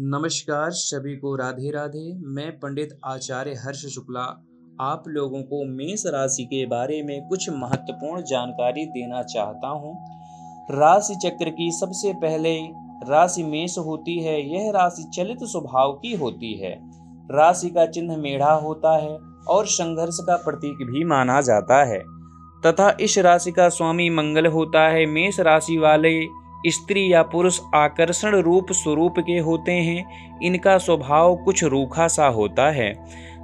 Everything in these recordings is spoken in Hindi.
नमस्कार सभी को राधे राधे। मैं पंडित आचार्य हर्ष शुक्ला। आप लोगों को मेष राशि के बारे में कुछ महत्वपूर्ण जानकारी देना चाहता हूँ। राशि चक्र की सबसे पहले राशि मेष होती है। यह राशि चलित स्वभाव की होती है। राशि का चिन्ह मेढ़ा होता है और संघर्ष का प्रतीक भी माना जाता है। तथा इस राशि का स्वामी मंगल होता है। मेष राशि वाले स्त्री या पुरुष आकर्षण रूप स्वरूप के होते हैं, इनका स्वभाव कुछ रूखा सा होता है।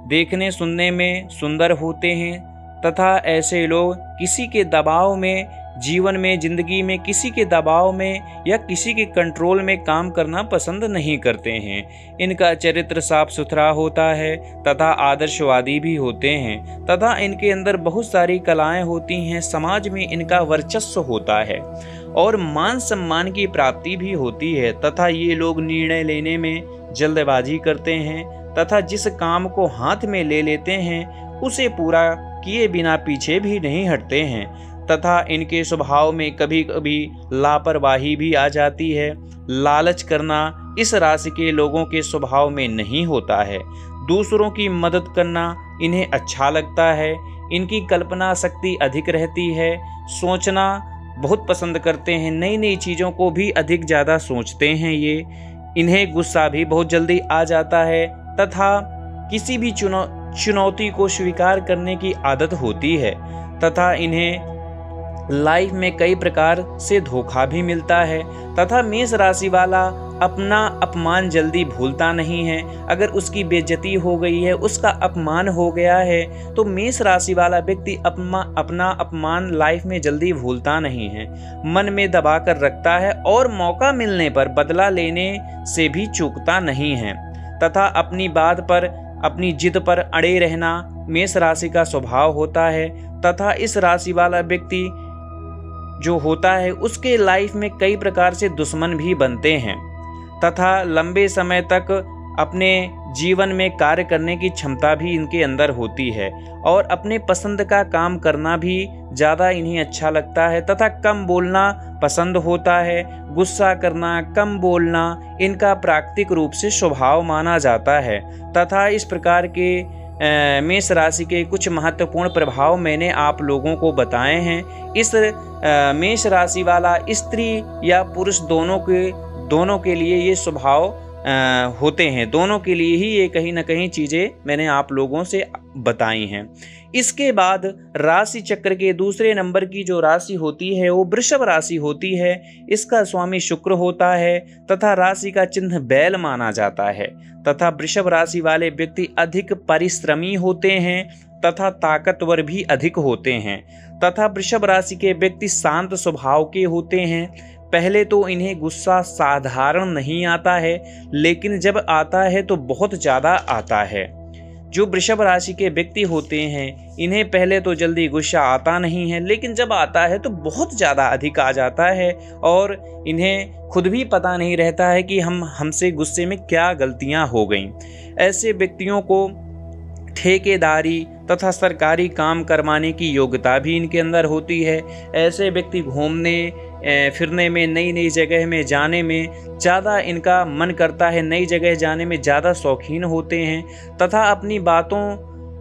देखने सुनने में सुंदर होते हैं तथा ऐसे लोग किसी के दबाव में, जीवन में, ज़िंदगी में, किसी के दबाव में या किसी के कंट्रोल में काम करना पसंद नहीं करते हैं। इनका चरित्र साफ़ सुथरा होता है, तथा आदर्शवादी भी होते हैं, तथा इनके अंदर बहुत सारी कलाएँ होती हैं, समाज में इनका वर्चस्व होता है, और मान सम्मान की प्राप्ति भी होती है, तथा ये लोग निर्णय लेने में जल्दबाजी करते हैं, तथा जिस काम को हाथ में ले लेते हैं, उसे पूरा किए बिना पीछे भी नहीं हटते हैं, तथा इनके स्वभाव में कभी कभी लापरवाही भी आ जाती है। लालच करना इस राशि के लोगों के स्वभाव में नहीं होता है। दूसरों की मदद करना इन्हें अच्छा लगता है। इनकी कल्पना शक्ति अधिक रहती है। सोचना बहुत पसंद करते हैं। नई नई चीज़ों को भी अधिक ज़्यादा सोचते हैं ये। इन्हें गुस्सा भी बहुत जल्दी आ जाता है, तथा किसी भी चुनौ चुनौती को स्वीकार करने की आदत होती है, तथा इन्हें लाइफ में कई प्रकार से धोखा भी मिलता है, तथा मेष राशि वाला अपना अपमान जल्दी भूलता नहीं है। अगर उसकी बेजती हो गई है, उसका अपमान हो गया है तो मेष राशि वाला व्यक्ति अपमा, अपना अपमान लाइफ में जल्दी भूलता नहीं है। मन में दबा कर रखता है और मौका मिलने पर बदला लेने से भी चूकता नहीं है, तथा अपनी बात पर अपनी जिद पर अड़े रहना मेष राशि का स्वभाव होता है, तथा इस राशि वाला व्यक्ति जो होता है, उसके लाइफ में कई प्रकार से दुश्मन भी बनते हैं, तथा लंबे समय तक अपने जीवन में कार्य करने की क्षमता भी इनके अंदर होती है और अपने पसंद का काम करना भी ज़्यादा इन्हें अच्छा लगता है तथा कम बोलना पसंद होता है, गुस्सा करना, कम बोलना इनका प्राकृतिक रूप से स्वभाव माना जाता है। तथा इस प्रकार के मेष राशि के कुछ महत्वपूर्ण प्रभाव मैंने आप लोगों को बताए हैं। इस मेष राशि वाला स्त्री या पुरुष दोनों के दोनों के लिए ये स्वभाव होते हैं। दोनों के लिए ही ये कहीं ना कहीं चीज़ें मैंने आप लोगों से बताई हैं। इसके बाद राशि चक्र के दूसरे नंबर की जो राशि होती है, वो वृषभ राशि होती है। इसका स्वामी शुक्र होता है तथा राशि का चिन्ह बैल माना जाता है तथा वृषभ राशि वाले व्यक्ति अधिक परिश्रमी होते हैं तथा ताकतवर भी अधिक होते हैं तथा वृषभ राशि के व्यक्ति शांत स्वभाव के होते हैं। पहले तो इन्हें गुस्सा साधारण नहीं आता है, लेकिन जब आता है तो बहुत ज़्यादा आता है। जो वृषभ राशि के व्यक्ति होते हैं, इन्हें पहले तो जल्दी गुस्सा आता नहीं है, लेकिन जब आता है तो बहुत ज़्यादा अधिक आ जाता है और इन्हें खुद भी पता नहीं रहता है कि हम, हमसे गुस्से में क्या गलतियाँ हो गई। ऐसे व्यक्तियों को ठेकेदारी तथा सरकारी काम करवाने की योग्यता भी इनके अंदर होती है। ऐसे व्यक्ति घूमने फिरने में नई नई जगह में जाने में ज़्यादा इनका मन करता है। नई जगह जाने में ज़्यादा शौकीन होते हैं तथा अपनी बातों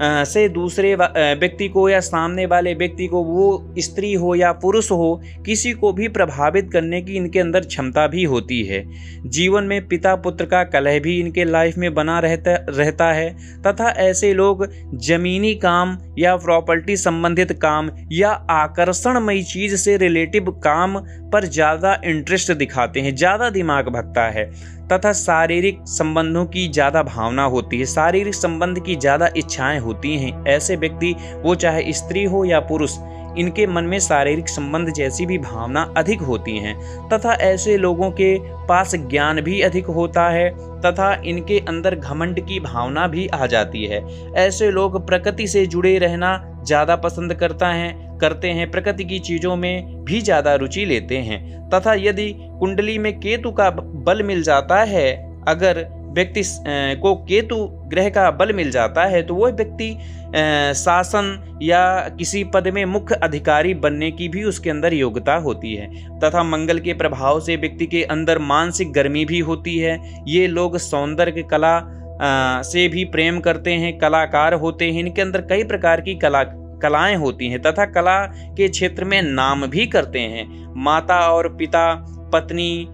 से दूसरे व्यक्ति को या सामने वाले व्यक्ति को वो स्त्री हो या पुरुष हो, किसी को भी प्रभावित करने की इनके अंदर क्षमता भी होती है। जीवन में पिता पुत्र का कलह भी इनके लाइफ में बना रहता रहता है, तथा ऐसे लोग जमीनी काम या प्रॉपर्टी संबंधित काम या आकर्षणमयी चीज़ से रिलेटिव काम पर ज़्यादा इंटरेस्ट दिखाते हैं, ज़्यादा दिमाग भगता है। तथा शारीरिक संबंधों की ज़्यादा भावना होती है। शारीरिक संबंध की ज़्यादा इच्छाएँ होती हैं। ऐसे व्यक्ति, वो चाहे स्त्री हो या पुरुष, इनके मन में शारीरिक संबंध जैसी भी भावना अधिक होती हैं। तथा ऐसे लोगों के पास ज्ञान भी अधिक होता है, तथा इनके अंदर घमंड की भावना भी आ जाती है। ऐसे लोग प्रकृति से जुड़े रहना ज़्यादा पसंद करता है करते हैं प्रकृति की चीज़ों में भी ज़्यादा रुचि लेते हैं। तथा यदि कुंडली में केतु का बल मिल जाता है अगर व्यक्ति को केतु ग्रह का बल मिल जाता है तो वह व्यक्ति शासन या किसी पद में मुख्य अधिकारी बनने की भी उसके अंदर योग्यता होती है। तथा मंगल के प्रभाव से व्यक्ति के अंदर मानसिक गर्मी भी होती है। ये लोग सौंदर्य कला आ, से भी प्रेम करते हैं कलाकार होते हैं। इनके अंदर कई प्रकार की कला कलाएँ होती हैं, तथा कला के क्षेत्र में नाम भी करते हैं। माता और पिता, पत्नी,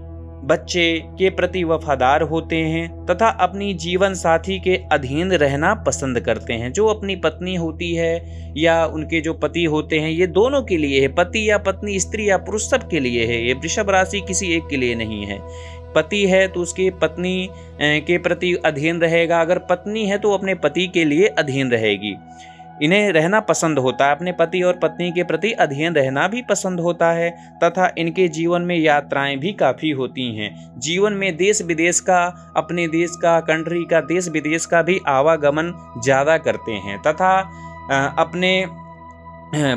बच्चे के प्रति वफादार होते हैं, तथा अपनी जीवन साथी के अधीन रहना पसंद करते हैं। जो अपनी पत्नी होती है, या उनके जो पति होते हैं, ये दोनों के लिए है। पति या पत्नी, स्त्री या पुरुष, सब के लिए है। ये वृषभ राशि किसी एक के लिए नहीं है। पति है तो उसकी पत्नी के प्रति अधीन रहेगा। अगर पत्नी है तो अपने पति के लिए अधीन रहेगी। इन्हें रहना पसंद होता है। अपने पति और पत्नी के प्रति अध्ययन रहना भी पसंद होता है, तथा इनके जीवन में यात्राएँ भी काफ़ी होती हैं। जीवन में देश विदेश का, अपने देश का कंट्री का देश विदेश का भी आवागमन ज़्यादा करते हैं, तथा अपने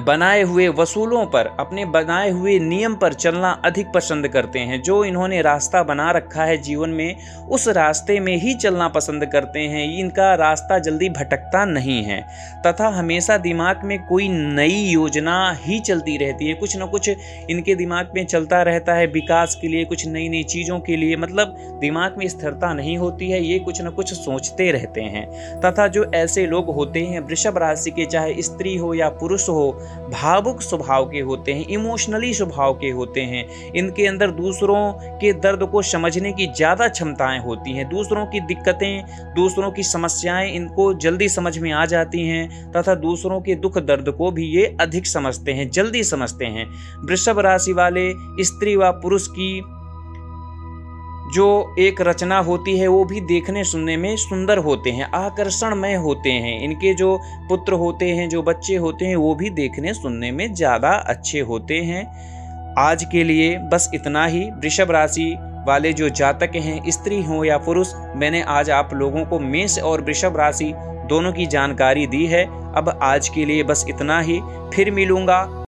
बनाए हुए वसूलों पर, अपने बनाए हुए नियम पर चलना अधिक पसंद करते हैं। जो इन्होंने रास्ता बना रखा है जीवन में, उस रास्ते में ही चलना पसंद करते हैं। इनका रास्ता जल्दी भटकता नहीं है। तथा हमेशा दिमाग में कोई नई योजना ही चलती रहती है। कुछ ना कुछ इनके दिमाग में चलता रहता है विकास के लिए, कुछ नई नई चीज़ों के लिए। मतलब दिमाग में स्थिरता नहीं होती है, ये कुछ ना कुछ सोचते रहते हैं। तथा जो ऐसे लोग होते हैं, वृषभ राशि के, चाहे स्त्री हो या पुरुष भावुक स्वभाव के होते हैं, इमोशनली स्वभाव के होते हैं। इनके अंदर दूसरों के दर्द को समझने की ज़्यादा क्षमताएँ होती हैं। दूसरों की दिक्कतें, दूसरों की समस्याएँ इनको जल्दी समझ में आ जाती हैं तथा दूसरों के दुख दर्द को भी ये अधिक समझते हैं, जल्दी समझते हैं। वृषभ राशि वाले स्त्री व पुरुष की जो एक रचना होती है, वो भी देखने सुनने में सुंदर होते हैं, आकर्षणमय होते हैं। इनके जो पुत्र होते हैं, जो बच्चे होते हैं, वो भी देखने सुनने में ज़्यादा अच्छे होते हैं। आज के लिए बस इतना ही। वृषभ राशि वाले जो जातक हैं, स्त्री हो या पुरुष, मैंने आज आप लोगों को मेष और वृषभ राशि दोनों की जानकारी दी है। अब आज के लिए बस इतना ही। फिर मिलूँगा।